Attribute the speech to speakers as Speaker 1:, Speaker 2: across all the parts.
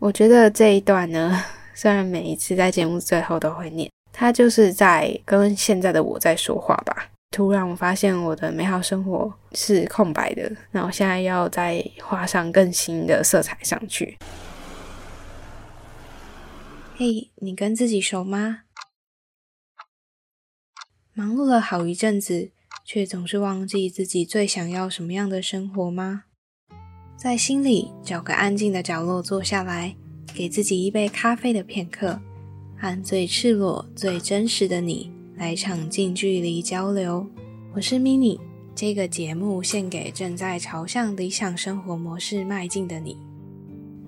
Speaker 1: 我觉得这一段呢，虽然每一次在节目最后都会念，它就是在跟现在的我在说话吧。突然我发现我的美好生活是空白的，那我现在要再画上更新的色彩上去。嘿，你跟自己熟吗？忙碌了好一阵子，却总是忘记自己最想要什么样的生活吗？在心里找个安静的角落坐下来，给自己一杯咖啡的片刻，和最赤裸、最真实的你。来场近距离交流，我是 mini。这个节目献给正在朝向理想生活模式迈进的你，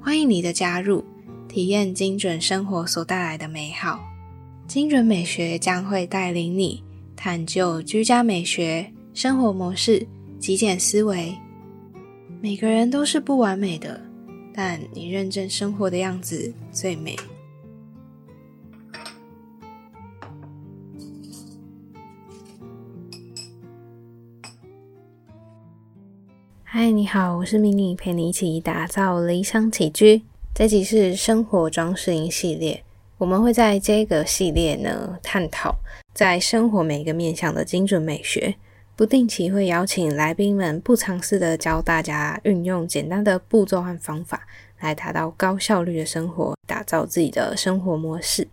Speaker 1: 欢迎你的加入，体验精准生活所带来的美好。精准美学将会带领你探究居家美学、生活模式、极简思维。每个人都是不完美的，但你认真生活的样子最美。嗨，你好，我是迷你，陪你一起打造理想起居。这集是生活装饰音系列，我们会在这个系列呢探讨在生活每一个面向的精准美学。不定期会邀请来宾们不尝试的教大家运用简单的步骤和方法，来达到高效率的生活，打造自己的生活模式。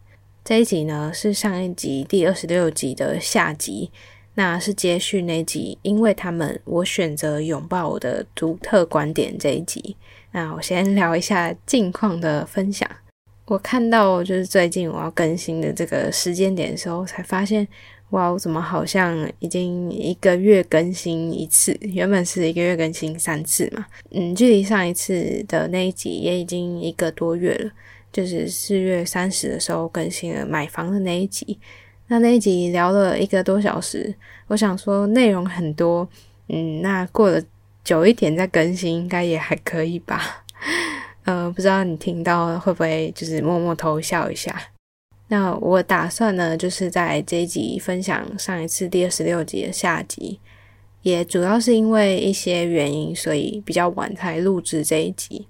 Speaker 1: 这一集呢是上一集第二十六集的下集。那是接续那集，因为他们我选择拥抱我的独特观点这一集。那我先聊一下近况的分享。我看到就是最近我要更新的这个时间点的时候，才发现哇，我怎么好像已经一个月更新一次？原本是一个月更新三次嘛。嗯，距离上一次的那一集也已经一个多月了，就是四月三十的时候更新了买房的那一集。那那一集聊了一个多小时，我想说内容很多，嗯，那过了久一点再更新，应该也还可以吧？呃，不知道你听到会不会就是默默偷笑一下？那我打算呢，就是在这一集分享上一次第二十六集的下集，也主要是因为一些原因，所以比较晚才录制这一集，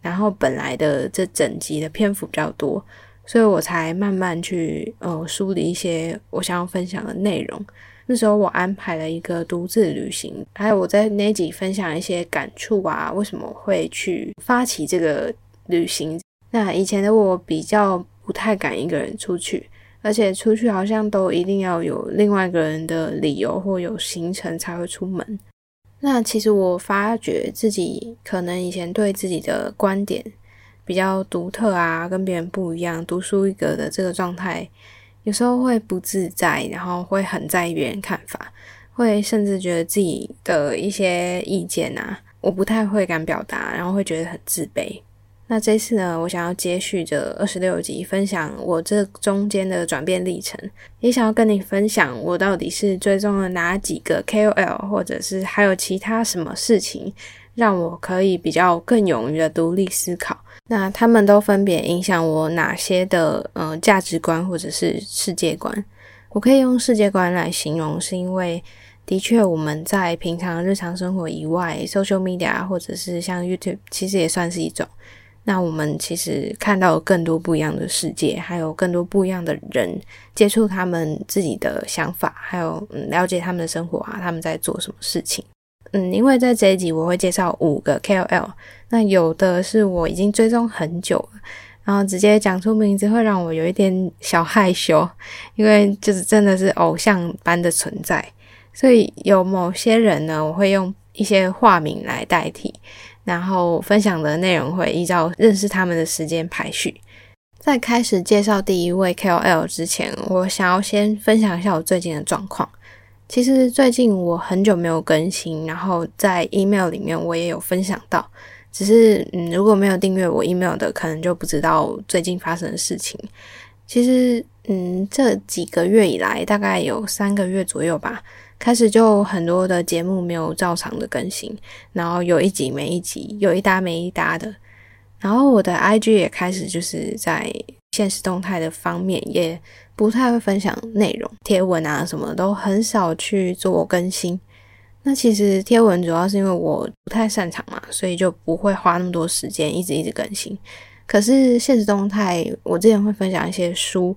Speaker 1: 然后本来的这整集的篇幅比较多。所以我才慢慢去呃梳理一些我想要分享的内容。那时候我安排了一个独自旅行，还有我在那集分享一些感触啊，为什么会去发起这个旅行？那以前的我比较不太敢一个人出去，而且出去好像都一定要有另外一个人的理由或有行程才会出门。那其实我发觉自己可能以前对自己的观点。比较独特啊，跟别人不一样，独树一格的这个状态，有时候会不自在，然后会很在意别人看法，会甚至觉得自己的一些意见啊，我不太会敢表达，然后会觉得很自卑。那这次呢，我想要接续着二十六集，分享我这中间的转变历程，也想要跟你分享我到底是追踪了哪几个 KOL，或者是还有其他什么事情，让我可以比较更勇于的独立思考。那他们都分别影响我哪些的呃价值观或者是世界观？我可以用世界观来形容，是因为的确我们在平常日常生活以外，social media 或者是像 YouTube，其实也算是一种。那我们其实看到更多不一样的世界，还有更多不一样的人，接触他们自己的想法，还有嗯了解他们的生活啊，他们在做什么事情。嗯，因为在这一集我会介绍五个 KOL。那有的是我已经追踪很久了，然后直接讲出名字会让我有一点小害羞，因为就是真的是偶像般的存在，所以有某些人呢，我会用一些化名来代替，然后分享的内容会依照认识他们的时间排序。在开始介绍第一位 KOL 之前，我想要先分享一下我最近的状况。其实最近我很久没有更新，然后在 email 里面我也有分享到。只是，嗯，如果没有订阅我 email 的，可能就不知道最近发生的事情。其实，嗯，这几个月以来，大概有三个月左右吧，开始就很多的节目没有照常的更新，然后有一集没一集，有一搭没一搭的。然后我的 IG 也开始就是在现实动态的方面，也不太会分享内容，贴文啊什么都很少去做更新。那其实贴文主要是因为我不太擅长嘛，所以就不会花那么多时间一直一直更新。可是现实动态，我之前会分享一些书，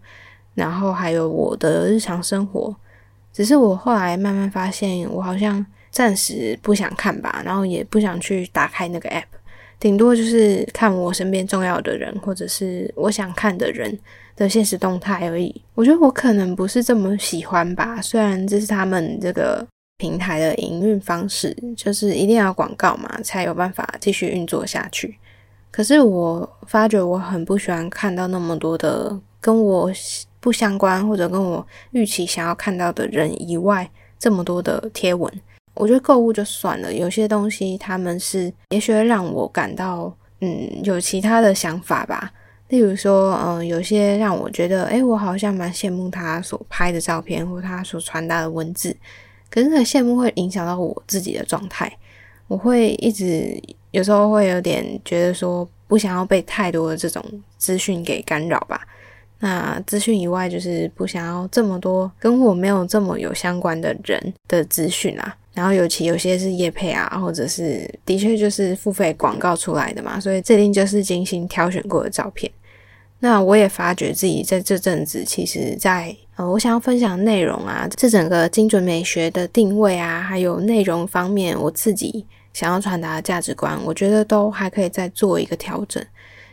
Speaker 1: 然后还有我的日常生活。只是我后来慢慢发现，我好像暂时不想看吧，然后也不想去打开那个 app，顶多就是看我身边重要的人，或者是我想看的人的现实动态而已。我觉得我可能不是这么喜欢吧，虽然这是他们这个平台的营运方式，就是一定要广告嘛，才有办法继续运作下去。可是我发觉我很不喜欢看到那么多的跟我。不相关或者跟我预期想要看到的人以外，这么多的贴文，我觉得购物就算了。有些东西他们是也许会让我感到，嗯，有其他的想法吧。例如说，嗯，有些让我觉得，诶，我好像蛮羡慕他所拍的照片或他所传达的文字。可是那羡慕会影响到我自己的状态，我会一直有时候会有点觉得说，不想要被太多的这种资讯给干扰吧。那资讯以外，就是不想要这么多跟我没有这么有相关的人的资讯啊。然后尤其有些是叶配啊，或者是的确就是付费广告出来的嘛，所以这定就是精心挑选过的照片。那我也发觉自己在这阵子，其实在呃，我想要分享内容啊，这整个精准美学的定位啊，还有内容方面，我自己想要传达的价值观，我觉得都还可以再做一个调整，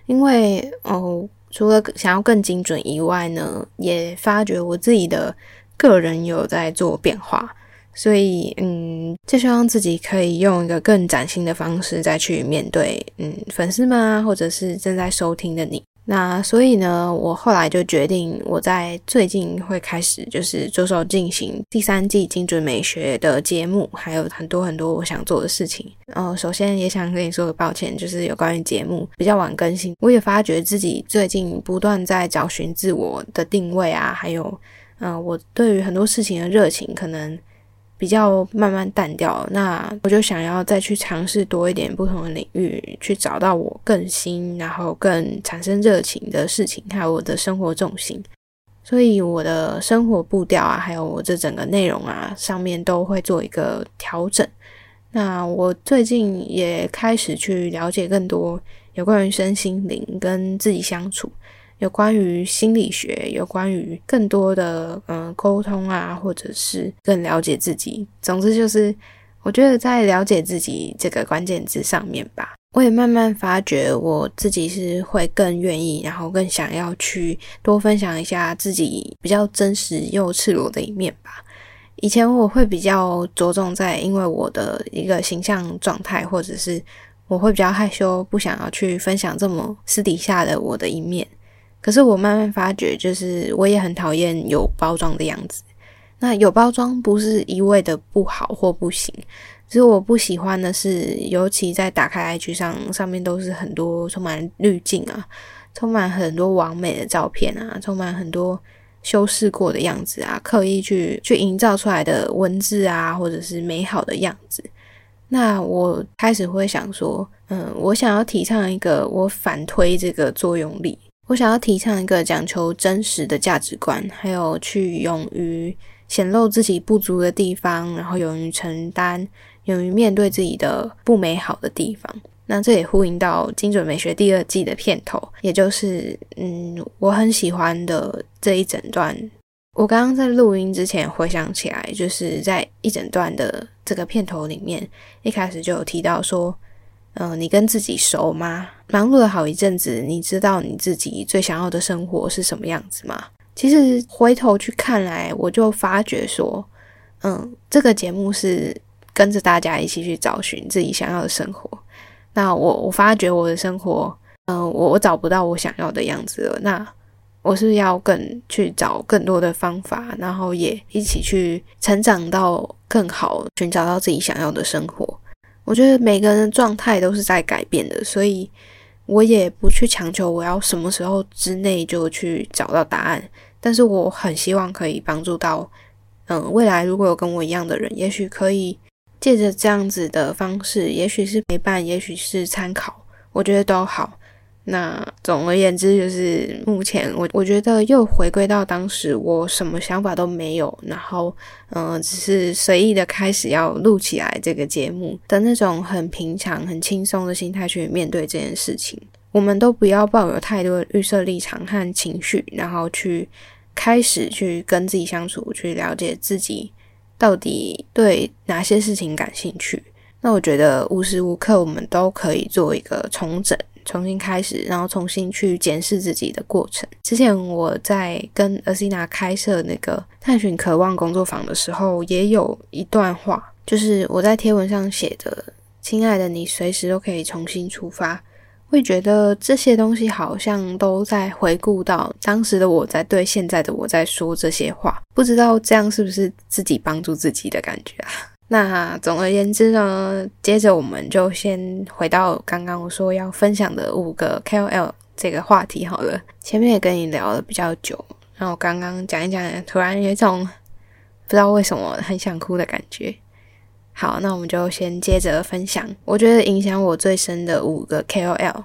Speaker 1: 因为哦。除了想要更精准以外呢，也发觉我自己的个人有在做变化，所以嗯，就希望自己可以用一个更崭新的方式再去面对嗯粉丝们啊，或者是正在收听的你。那所以呢，我后来就决定，我在最近会开始就是着手进行第三季精准美学的节目，还有很多很多我想做的事情。呃，首先也想跟你说个抱歉，就是有关于节目比较晚更新，我也发觉自己最近不断在找寻自我的定位啊，还有嗯，我对于很多事情的热情可能。比较慢慢淡掉，那我就想要再去尝试多一点不同的领域，去找到我更新，然后更产生热情的事情，还有我的生活重心。所以我的生活步调啊，还有我这整个内容啊，上面都会做一个调整。那我最近也开始去了解更多有关于身心灵跟自己相处。有关于心理学，有关于更多的嗯沟通啊，或者是更了解自己。总之就是，我觉得在了解自己这个关键字上面吧，我也慢慢发觉我自己是会更愿意，然后更想要去多分享一下自己比较真实又赤裸的一面吧。以前我会比较着重在，因为我的一个形象状态，或者是我会比较害羞，不想要去分享这么私底下的我的一面。可是我慢慢发觉，就是我也很讨厌有包装的样子。那有包装不是一味的不好或不行，只是我不喜欢的是，尤其在打开 IG 上，上面都是很多充满滤镜啊，充满很多完美的照片啊，充满很多修饰过的样子啊，刻意去去营造出来的文字啊，或者是美好的样子。那我开始会想说，嗯，我想要提倡一个，我反推这个作用力。我想要提倡一个讲求真实的价值观，还有去勇于显露自己不足的地方，然后勇于承担，勇于面对自己的不美好的地方。那这也呼应到精准美学第二季的片头，也就是嗯，我很喜欢的这一整段。我刚刚在录音之前回想起来，就是在一整段的这个片头里面，一开始就有提到说。嗯，你跟自己熟吗？忙碌了好一阵子，你知道你自己最想要的生活是什么样子吗？其实回头去看来，我就发觉说，嗯，这个节目是跟着大家一起去找寻自己想要的生活。那我我发觉我的生活，嗯，我我找不到我想要的样子了。那我是要更去找更多的方法，然后也一起去成长到更好，寻找到自己想要的生活。我觉得每个人的状态都是在改变的，所以我也不去强求我要什么时候之内就去找到答案。但是我很希望可以帮助到，嗯，未来如果有跟我一样的人，也许可以借着这样子的方式，也许是陪伴，也许是参考，我觉得都好。那总而言之，就是目前我我觉得又回归到当时我什么想法都没有，然后嗯，只是随意的开始要录起来这个节目的那种很平常、很轻松的心态去面对这件事情。我们都不要抱有太多的预设立场和情绪，然后去开始去跟自己相处，去了解自己到底对哪些事情感兴趣。那我觉得无时无刻我们都可以做一个重整。重新开始，然后重新去检视自己的过程。之前我在跟 Asina 开设那个探寻渴望工作坊的时候，也有一段话，就是我在贴文上写的：“亲爱的，你随时都可以重新出发。”会觉得这些东西好像都在回顾到当时的我在对现在的我在说这些话，不知道这样是不是自己帮助自己的感觉啊？那总而言之呢，接着我们就先回到刚刚我说要分享的五个 KOL 这个话题好了。前面也跟你聊了比较久，然后刚刚讲一讲，突然有一种不知道为什么很想哭的感觉。好，那我们就先接着分享，我觉得影响我最深的五个 KOL。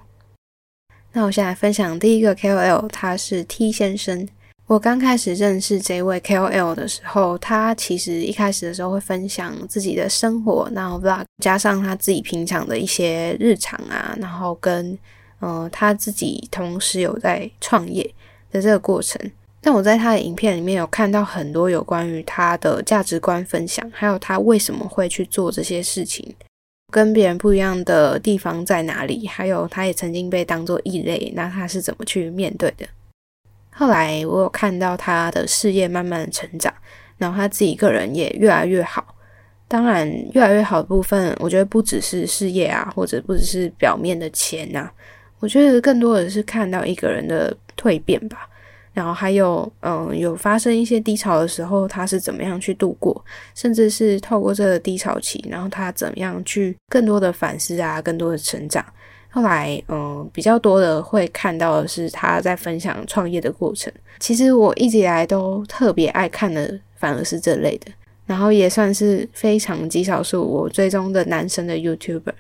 Speaker 1: 那我现在分享第一个 KOL，他是 T 先生。我刚开始认识这位 KOL 的时候，他其实一开始的时候会分享自己的生活，然后 vlog 加上他自己平常的一些日常啊，然后跟嗯他自己同时有在创业的这个过程。但我在他的影片里面有看到很多有关于他的价值观分享，还有他为什么会去做这些事情，跟别人不一样的地方在哪里，还有他也曾经被当作异类，那他是怎么去面对的？后来我有看到他的事业慢慢的成长，然后他自己个人也越来越好。当然，越来越好的部分，我觉得不只是事业啊，或者不只是表面的钱呐，我觉得更多的是看到一个人的蜕变吧。然后还有，嗯，有发生一些低潮的时候，他是怎么样去度过，甚至是透过这个低潮期，然后他怎么样去更多的反思啊，更多的成长。后来，嗯，比较多的会看到的是他在分享创业的过程。其实我一直以来都特别爱看的，反而是这类的。然后也算是非常极少数我追踪的男生的 YouTuber。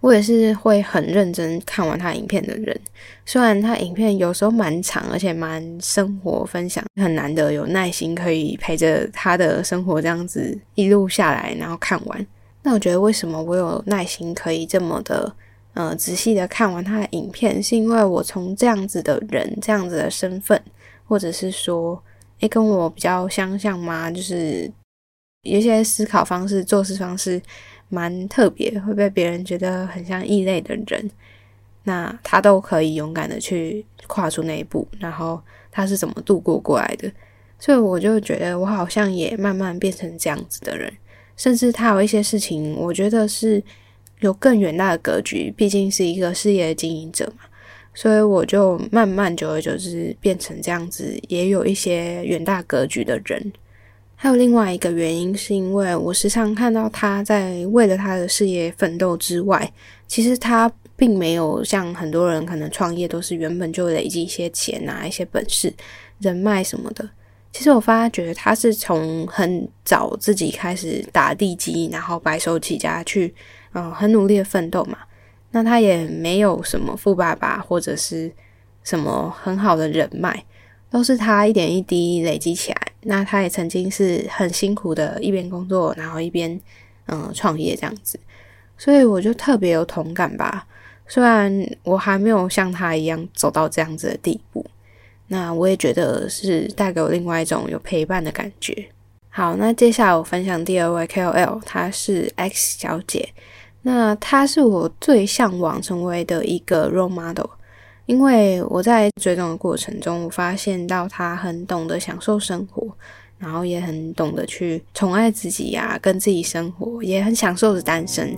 Speaker 1: 我也是会很认真看完他影片的人。虽然他影片有时候蛮长，而且蛮生活分享，很难得有耐心可以陪着他的生活这样子一路下来，然后看完。那我觉得为什么我有耐心可以这么的？呃，仔细的看完他的影片，是因为我从这样子的人、这样子的身份，或者是说，诶，跟我比较相像吗？就是有些思考方式、做事方式蛮特别，会被别人觉得很像异类的人，那他都可以勇敢的去跨出那一步，然后他是怎么度过过来的？所以我就觉得我好像也慢慢变成这样子的人，甚至他有一些事情，我觉得是。有更远大的格局，毕竟是一个事业的经营者嘛，所以我就慢慢久而久之变成这样子，也有一些远大格局的人。还有另外一个原因，是因为我时常看到他在为了他的事业奋斗之外，其实他并没有像很多人可能创业都是原本就累积一些钱啊、一些本事、人脉什么的。其实我发觉他是从很早自己开始打地基，然后白手起家去。嗯，很努力的奋斗嘛，那他也没有什么富爸爸或者是什么很好的人脉，都是他一点一滴累积起来。那他也曾经是很辛苦的，一边工作然后一边嗯创业这样子，所以我就特别有同感吧。虽然我还没有像他一样走到这样子的地步，那我也觉得是带给我另外一种有陪伴的感觉。好，那接下来我分享第二位 KOL，她是 X 小姐。那他是我最向往成为的一个 role model，因为我在追踪的过程中，我发现到他很懂得享受生活，然后也很懂得去宠爱自己呀，跟自己生活，也很享受着单身。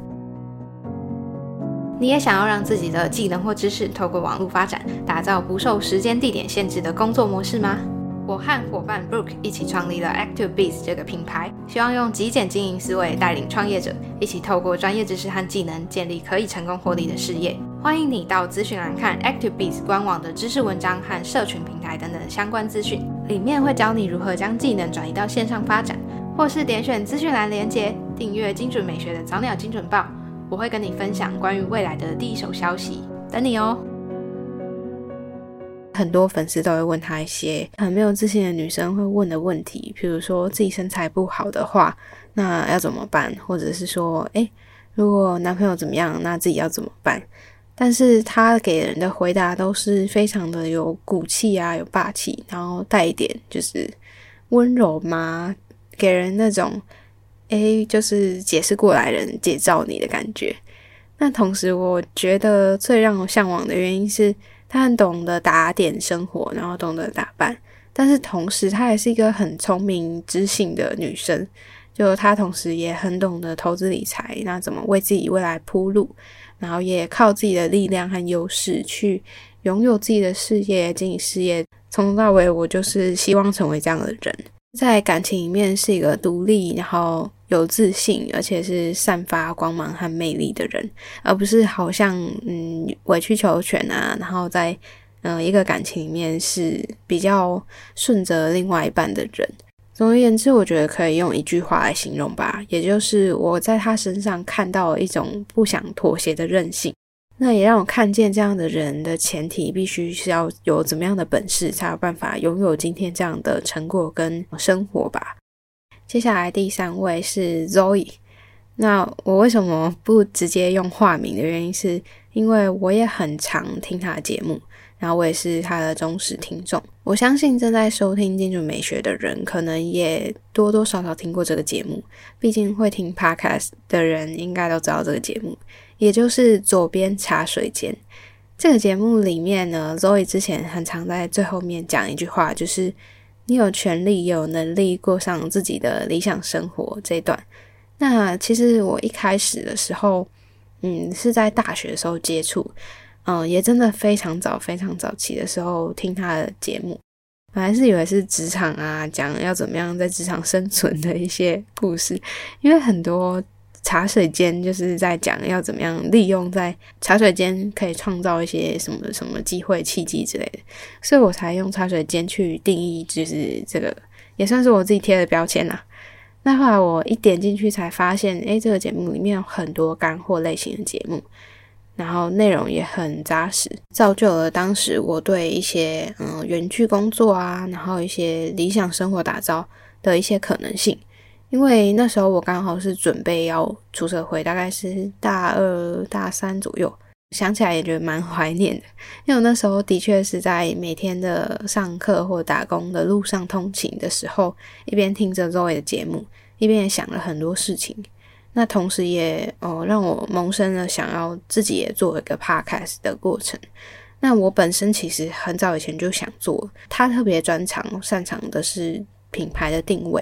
Speaker 1: 你也想要让自己的技能或知识透过网络发展，打造不受时间地点限制的工作模式吗？我和伙伴 Brooke 一起创立了 ActiveBees 这个品牌，希望用极简经营思维带领创业者一起透过专业知识和技能建立可以成功获利的事业。欢迎你到资讯栏看 ActiveBees 官网的知识文章和社群平台等等相关资讯，里面会教你如何将技能转移到线上发展，或是点选资讯栏连接订阅精准美学的早鸟精准报，我会跟你分享关于未来的第一手消息，等你哦。很多粉丝都会问他一些很没有自信的女生会问的问题，比如说自己身材不好的话，那要怎么办？或者是说，诶，如果男朋友怎么样，那自己要怎么办？但是他给人的回答都是非常的有骨气啊，有霸气，然后带一点就是温柔嘛，给人那种诶，就是解释过来人解照你的感觉。那同时，我觉得最让我向往的原因是，她很懂得打点生活，然后懂得打扮。但是同时，她也是一个很聪明、知性的女生。就她同时也很懂得投资理财，那怎么为自己未来铺路，然后也靠自己的力量和优势去拥有自己的事业、经营事业。从头到尾，我就是希望成为这样的人，在感情里面是一个独立，然后。有自信，而且是散发光芒和魅力的人，而不是好像嗯委曲求全啊，然后在嗯一个感情里面是比较顺着另外一半的人。总而言之，我觉得可以用一句话来形容吧，也就是我在他身上看到了一种不想妥协的韧性。那也让我看见这样的人的前提，必须是要有怎么样的本事，才有办法拥有今天这样的成果跟生活吧。接下来第三位是 Zoe，那我为什么不直接用化名的原因，是因为我也很常听他的节目，然后我也是他的忠实听众。我相信正在收听建筑美学的人，可能也多多少少听过这个节目。毕竟会听 Podcast 的人，应该都知道这个节目，也就是左边茶水间这个节目里面呢，Zoe 之前很常在最后面讲一句话，就是。你有权利、有能力过上自己的理想生活这一段。那其实我一开始的时候，嗯，是在大学的时候接触，嗯，也真的非常早、非常早期的时候听他的节目。本来是以为是职场啊，讲要怎么样在职场生存的一些故事，因为很多。茶水间就是在讲要怎么样利用在茶水间可以创造一些什么什么机会契机之类的，所以我才用茶水间去定义，就是这个也算是我自己贴的标签啦。那后来我一点进去才发现，诶，这个节目里面有很多干货类型的节目，然后内容也很扎实，造就了当时我对一些嗯园区工作啊，然后一些理想生活打造的一些可能性。因为那时候我刚好是准备要出社会，大概是大二大三左右，想起来也觉得蛮怀念的。因为我那时候的确是在每天的上课或打工的路上通勤的时候，一边听着周围的节目，一边也想了很多事情。那同时也哦让我萌生了想要自己也做一个 podcast 的过程。那我本身其实很早以前就想做，他特别专长擅长的是品牌的定位。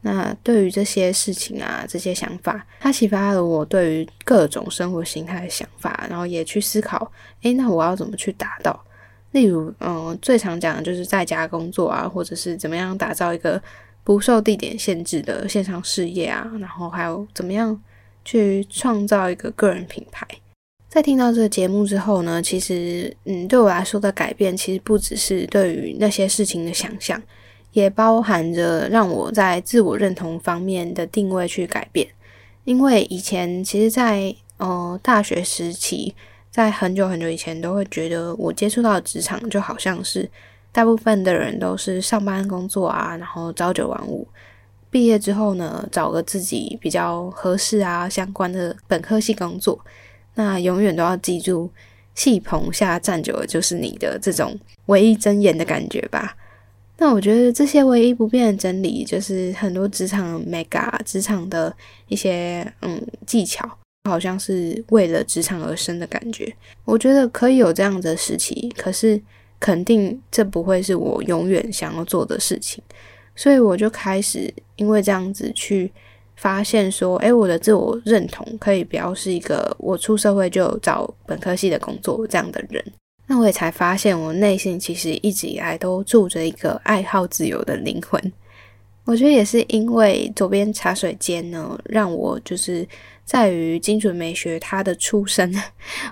Speaker 1: 那对于这些事情啊，这些想法，它启发了我对于各种生活形态的想法，然后也去思考，诶，那我要怎么去达到？例如，嗯，最常讲的就是在家工作啊，或者是怎么样打造一个不受地点限制的线上事业啊，然后还有怎么样去创造一个个人品牌。在听到这个节目之后呢，其实，嗯，对我来说的改变，其实不只是对于那些事情的想象。也包含着让我在自我认同方面的定位去改变，因为以前其实，在呃大学时期，在很久很久以前，都会觉得我接触到的职场就好像是大部分的人都是上班工作啊，然后朝九晚五，毕业之后呢，找个自己比较合适啊相关的本科系工作，那永远都要记住，气棚下站久了就是你的这种唯一真眼的感觉吧。那我觉得这些唯一不变的真理，就是很多职场 mega 职场的一些嗯技巧，好像是为了职场而生的感觉。我觉得可以有这样的时期，可是肯定这不会是我永远想要做的事情。所以我就开始因为这样子去发现说，诶，我的自我认同可以不要是一个我出社会就找本科系的工作这样的人。那我也才发现，我内心其实一直以来都住着一个爱好自由的灵魂。我觉得也是因为左边茶水间呢，让我就是在于精准美学它的出生，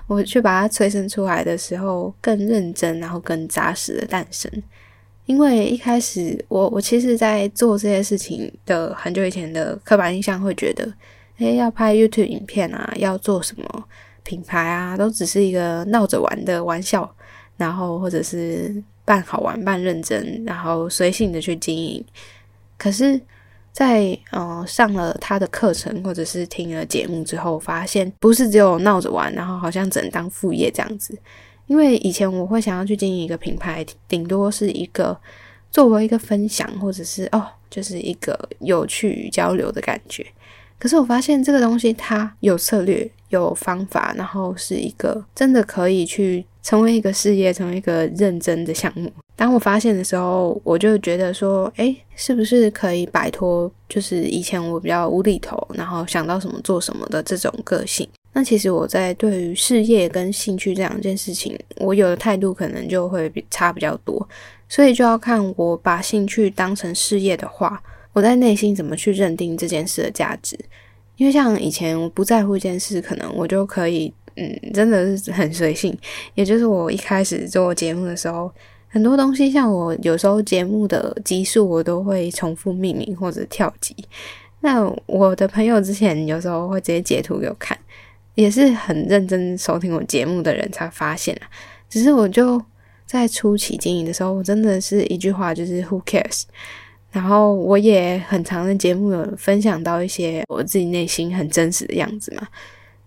Speaker 1: 我去把它催生出来的时候，更认真，然后更扎实的诞生。因为一开始，我我其实，在做这些事情的很久以前的刻板印象，会觉得，诶，要拍 YouTube 影片啊，要做什么？品牌啊，都只是一个闹着玩的玩笑，然后或者是半好玩半认真，然后随性的去经营。可是，在呃上了他的课程或者是听了节目之后，发现不是只有闹着玩，然后好像只能当副业这样子。因为以前我会想要去经营一个品牌，顶多是一个作为一个分享，或者是哦，就是一个有趣交流的感觉。可是我发现这个东西它有策略、有方法，然后是一个真的可以去成为一个事业、成为一个认真的项目。当我发现的时候，我就觉得说，哎，是不是可以摆脱就是以前我比较无厘头，然后想到什么做什么的这种个性？那其实我在对于事业跟兴趣这两件事情，我有的态度可能就会比差比较多。所以就要看我把兴趣当成事业的话。我在内心怎么去认定这件事的价值？因为像以前我不在乎一件事，可能我就可以，嗯，真的是很随性。也就是我一开始做节目的时候，很多东西，像我有时候节目的集数，我都会重复命名或者跳集。那我的朋友之前有时候会直接截图给我看，也是很认真收听我节目的人才发现啊。只是我就在初期经营的时候，我真的是一句话就是 “Who cares”。然后我也很常在节目有分享到一些我自己内心很真实的样子嘛，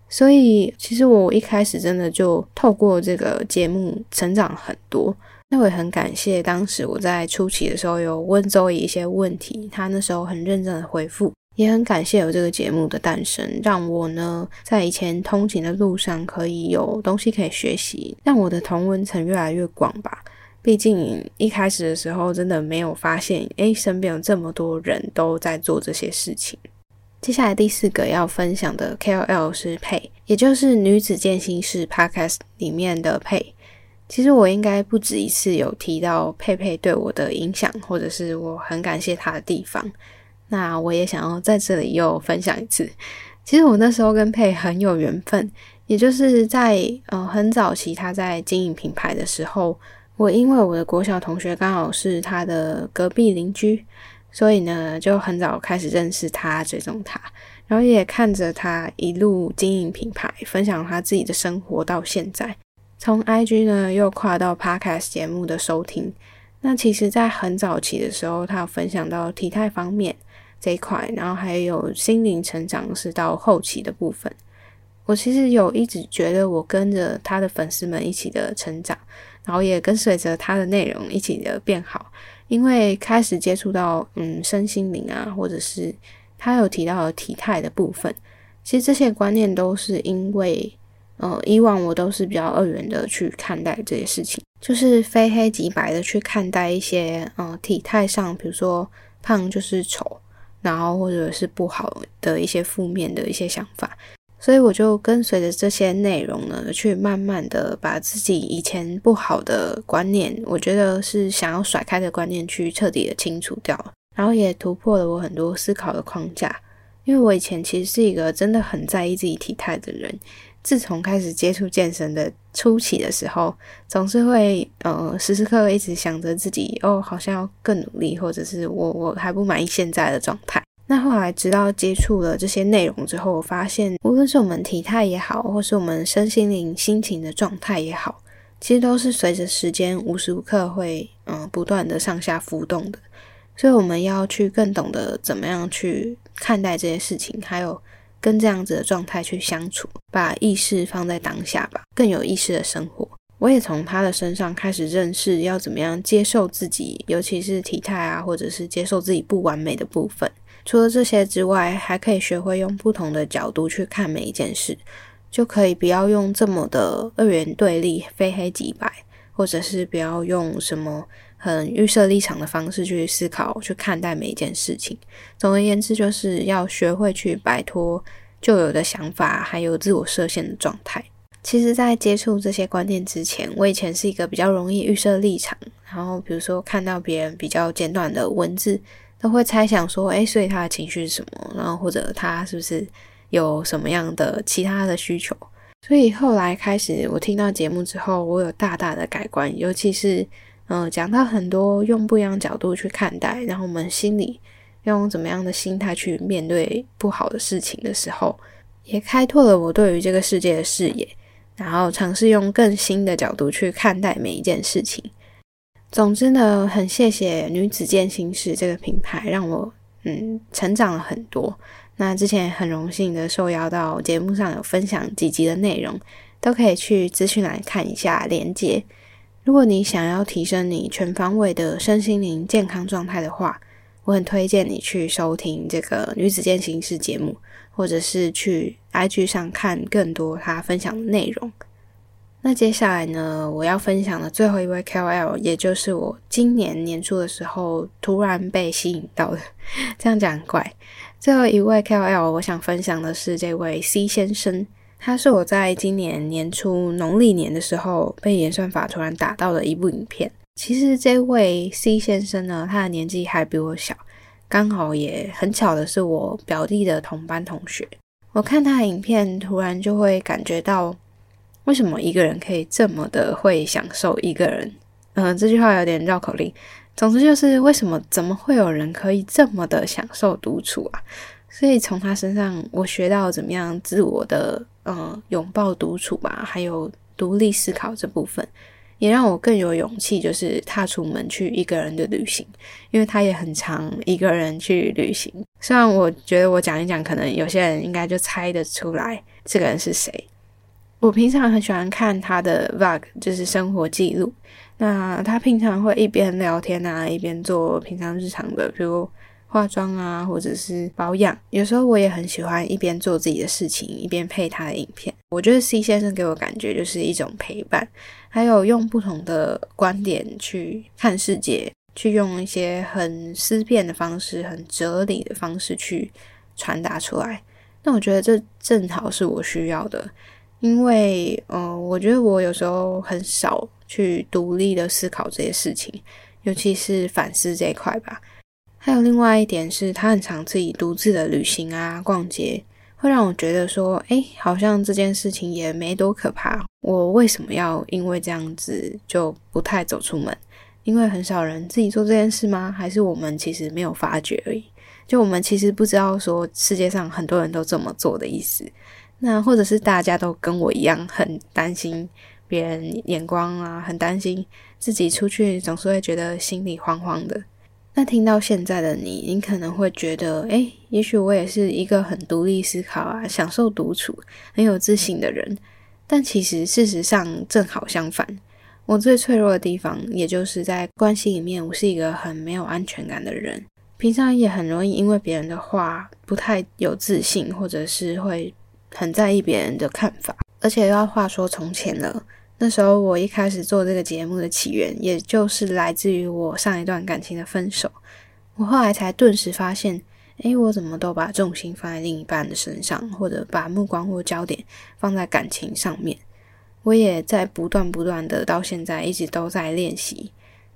Speaker 1: 所以其实我一开始真的就透过这个节目成长很多。那我也很感谢当时我在初期的时候有问周怡一些问题，他那时候很认真的回复，也很感谢有这个节目的诞生，让我呢在以前通勤的路上可以有东西可以学习，让我的同温层越来越广吧。毕竟一开始的时候，真的没有发现，诶，身边有这么多人都在做这些事情。接下来第四个要分享的 KOL 是佩，也就是女子健心室 Podcast 里面的佩。其实我应该不止一次有提到佩佩对我的影响，或者是我很感谢她的地方。那我也想要在这里又分享一次。其实我那时候跟佩很有缘分，也就是在呃很早期她在经营品牌的时候。我因为我的国小同学刚好是他的隔壁邻居，所以呢就很早开始认识他、追踪他，然后也看着他一路经营品牌，分享他自己的生活到现在。从 IG 呢又跨到 Podcast 节目的收听。那其实，在很早期的时候，他有分享到体态方面这一块，然后还有心灵成长是到后期的部分。我其实有一直觉得，我跟着他的粉丝们一起的成长。然后也跟随着他的内容一起的变好，因为开始接触到嗯身心灵啊，或者是他有提到的体态的部分，其实这些观念都是因为呃以往我都是比较二元的去看待这些事情，就是非黑即白的去看待一些呃体态上，比如说胖就是丑，然后或者是不好的一些负面的一些想法。所以我就跟随着这些内容呢，去慢慢的把自己以前不好的观念，我觉得是想要甩开的观念，去彻底的清除掉，然后也突破了我很多思考的框架。因为我以前其实是一个真的很在意自己体态的人，自从开始接触健身的初期的时候，总是会呃时时刻刻一直想着自己哦，好像要更努力，或者是我我还不满意现在的状态。那后来，直到接触了这些内容之后，我发现，无论是我们体态也好，或是我们身心灵、心情的状态也好，其实都是随着时间无时无刻会嗯不断的上下浮动的。所以，我们要去更懂得怎么样去看待这些事情，还有跟这样子的状态去相处，把意识放在当下吧，更有意识的生活。我也从他的身上开始认识要怎么样接受自己，尤其是体态啊，或者是接受自己不完美的部分。除了这些之外，还可以学会用不同的角度去看每一件事，就可以不要用这么的二元对立、非黑即白，或者是不要用什么很预设立场的方式去思考、去看待每一件事情。总而言之，就是要学会去摆脱旧有的想法，还有自我设限的状态。其实，在接触这些观念之前，我以前是一个比较容易预设立场，然后比如说看到别人比较简短的文字。都会猜想说，哎，所以他的情绪是什么？然后或者他是不是有什么样的其他的需求？所以后来开始，我听到节目之后，我有大大的改观。尤其是，嗯，讲到很多用不一样角度去看待，然后我们心里用怎么样的心态去面对不好的事情的时候，也开拓了我对于这个世界的视野，然后尝试用更新的角度去看待每一件事情。总之呢，很谢谢女子健心室这个品牌，让我嗯，成长了很多。那之前很荣幸的受邀到节目上有分享几集的内容，都可以去资讯栏看一下连接。如果你想要提升你全方位的身心灵健康状态的话，我很推荐你去收听这个女子健行式节目，或者是去 IG 上看更多他分享的内容。那接下来呢，我要分享的最后一位 KOL，也就是我今年年初的时候突然被吸引到的，这样讲怪。最后一位 KOL，我想分享的是这位 C 先生，他是我在今年年初农历年的时候被演算法突然打到的一部影片。其实这位 C 先生呢，他的年纪还比我小，刚好也很巧的是我表弟的同班同学。我看他的影片，突然就会感觉到。为什么一个人可以这么的会享受一个人？嗯，这句话有点绕口令。总之就是为什么怎么会有人可以这么的享受独处啊？所以从他身上我学到怎么样自我的嗯拥抱独处吧，还有独立思考这部分，也让我更有勇气，就是踏出门去一个人的旅行。因为他也很常一个人去旅行。虽然我觉得我讲一讲，可能有些人应该就猜得出来这个人是谁。我平常很喜欢看他的 vlog，就是生活记录。那他平常会一边聊天啊，一边做平常日常的，比如化妆啊，或者是保养。有时候我也很喜欢一边做自己的事情，一边配他的影片。我觉得 C 先生给我感觉就是一种陪伴，还有用不同的观点去看世界，去用一些很思辨的方式、很哲理的方式去传达出来。那我觉得这正好是我需要的。因为，嗯，我觉得我有时候很少去独立的思考这些事情，尤其是反思这一块吧。还有另外一点是，他很常自己独自的旅行啊、逛街，会让我觉得说，哎，好像这件事情也没多可怕。我为什么要因为这样子就不太走出门？因为很少人自己做这件事吗？还是我们其实没有发觉而已？就我们其实不知道说世界上很多人都这么做的意思。那或者是大家都跟我一样很担心别人眼光啊，很担心自己出去总是会觉得心里慌慌的。那听到现在的你，你可能会觉得，诶，也许我也是一个很独立思考啊，享受独处、很有自信的人。但其实事实上正好相反，我最脆弱的地方，也就是在关系里面，我是一个很没有安全感的人。平常也很容易因为别人的话不太有自信，或者是会。很在意别人的看法，而且要话说从前了。那时候我一开始做这个节目的起源，也就是来自于我上一段感情的分手。我后来才顿时发现，诶，我怎么都把重心放在另一半的身上，或者把目光或焦点放在感情上面。我也在不断不断的到现在一直都在练习，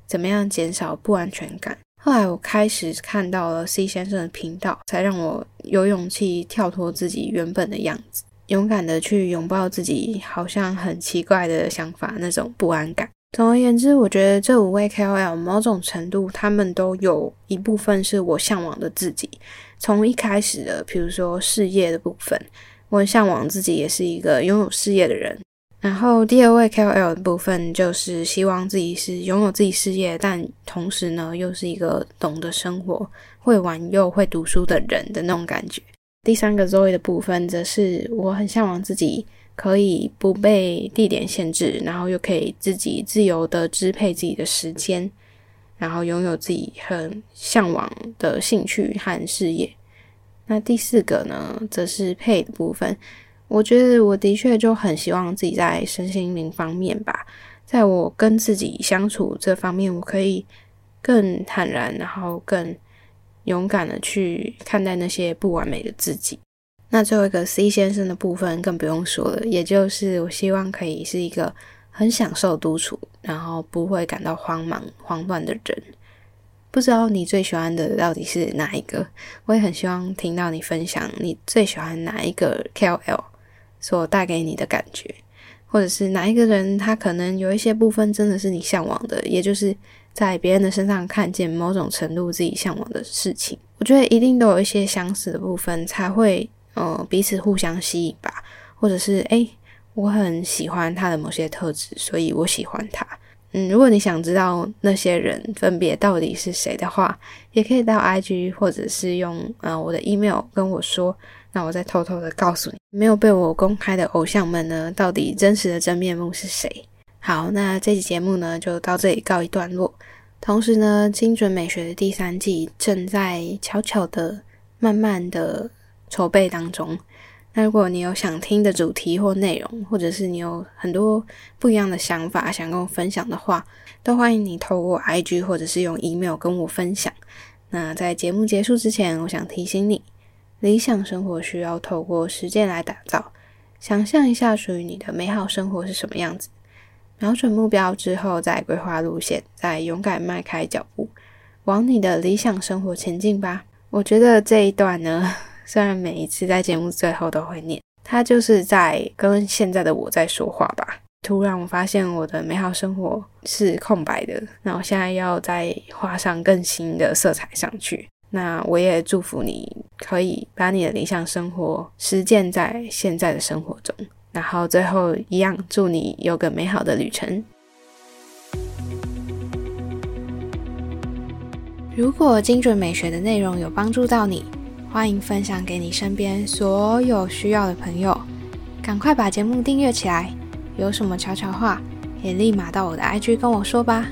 Speaker 1: 怎么样减少不安全感。后来我开始看到了 C 先生的频道，才让我有勇气跳脱自己原本的样子，勇敢的去拥抱自己好像很奇怪的想法那种不安感。总而言之，我觉得这五位 KOL 某种程度，他们都有一部分是我向往的自己。从一开始的，比如说事业的部分，我向往自己也是一个拥有事业的人。然后第二位 KOL 的部分就是希望自己是拥有自己事业，但同时呢又是一个懂得生活、会玩又会读书的人的那种感觉。第三个 Zoe 的部分则是我很向往自己可以不被地点限制，然后又可以自己自由的支配自己的时间，然后拥有自己很向往的兴趣和事业。那第四个呢，则是配的部分。我觉得我的确就很希望自己在身心灵方面吧，在我跟自己相处这方面，我可以更坦然，然后更勇敢的去看待那些不完美的自己。那最后一个 C 先生的部分更不用说了，也就是我希望可以是一个很享受独处，然后不会感到慌忙慌乱的人。不知道你最喜欢的到底是哪一个？我也很希望听到你分享你最喜欢哪一个 KOL。所带给你的感觉，或者是哪一个人，他可能有一些部分真的是你向往的，也就是在别人的身上看见某种程度自己向往的事情。我觉得一定都有一些相似的部分，才会呃彼此互相吸引吧。或者是诶，我很喜欢他的某些特质，所以我喜欢他。嗯，如果你想知道那些人分别到底是谁的话，也可以到 IG 或者是用呃我的 email 跟我说，那我再偷偷的告诉你，没有被我公开的偶像们呢，到底真实的真面目是谁。好，那这期节目呢就到这里告一段落。同时呢，精准美学的第三季正在悄悄的、慢慢的筹备当中。那如果你有想听的主题或内容，或者是你有很多不一样的想法想跟我分享的话，都欢迎你透过 IG 或者是用 email 跟我分享。那在节目结束之前，我想提醒你，理想生活需要透过实践来打造。想象一下属于你的美好生活是什么样子，瞄准目标之后再规划路线，再勇敢迈开脚步，往你的理想生活前进吧。我觉得这一段呢。虽然每一次在节目最后都会念，它就是在跟现在的我在说话吧。突然我发现我的美好生活是空白的，那我现在要再画上更新的色彩上去。那我也祝福你可以把你的理想生活实践在现在的生活中。然后最后一样，祝你有个美好的旅程。如果精准美学的内容有帮助到你。欢迎分享给你身边所有需要的朋友，赶快把节目订阅起来。有什么悄悄话，也立马到我的 IG 跟我说吧。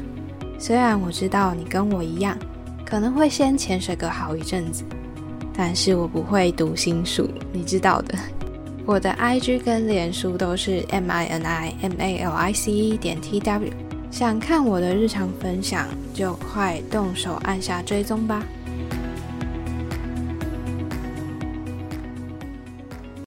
Speaker 1: 虽然我知道你跟我一样，可能会先潜水个好一阵子，但是我不会读心术，你知道的。我的 IG 跟脸书都是 M I N I M A L I C E 点 T W，想看我的日常分享，就快动手按下追踪吧。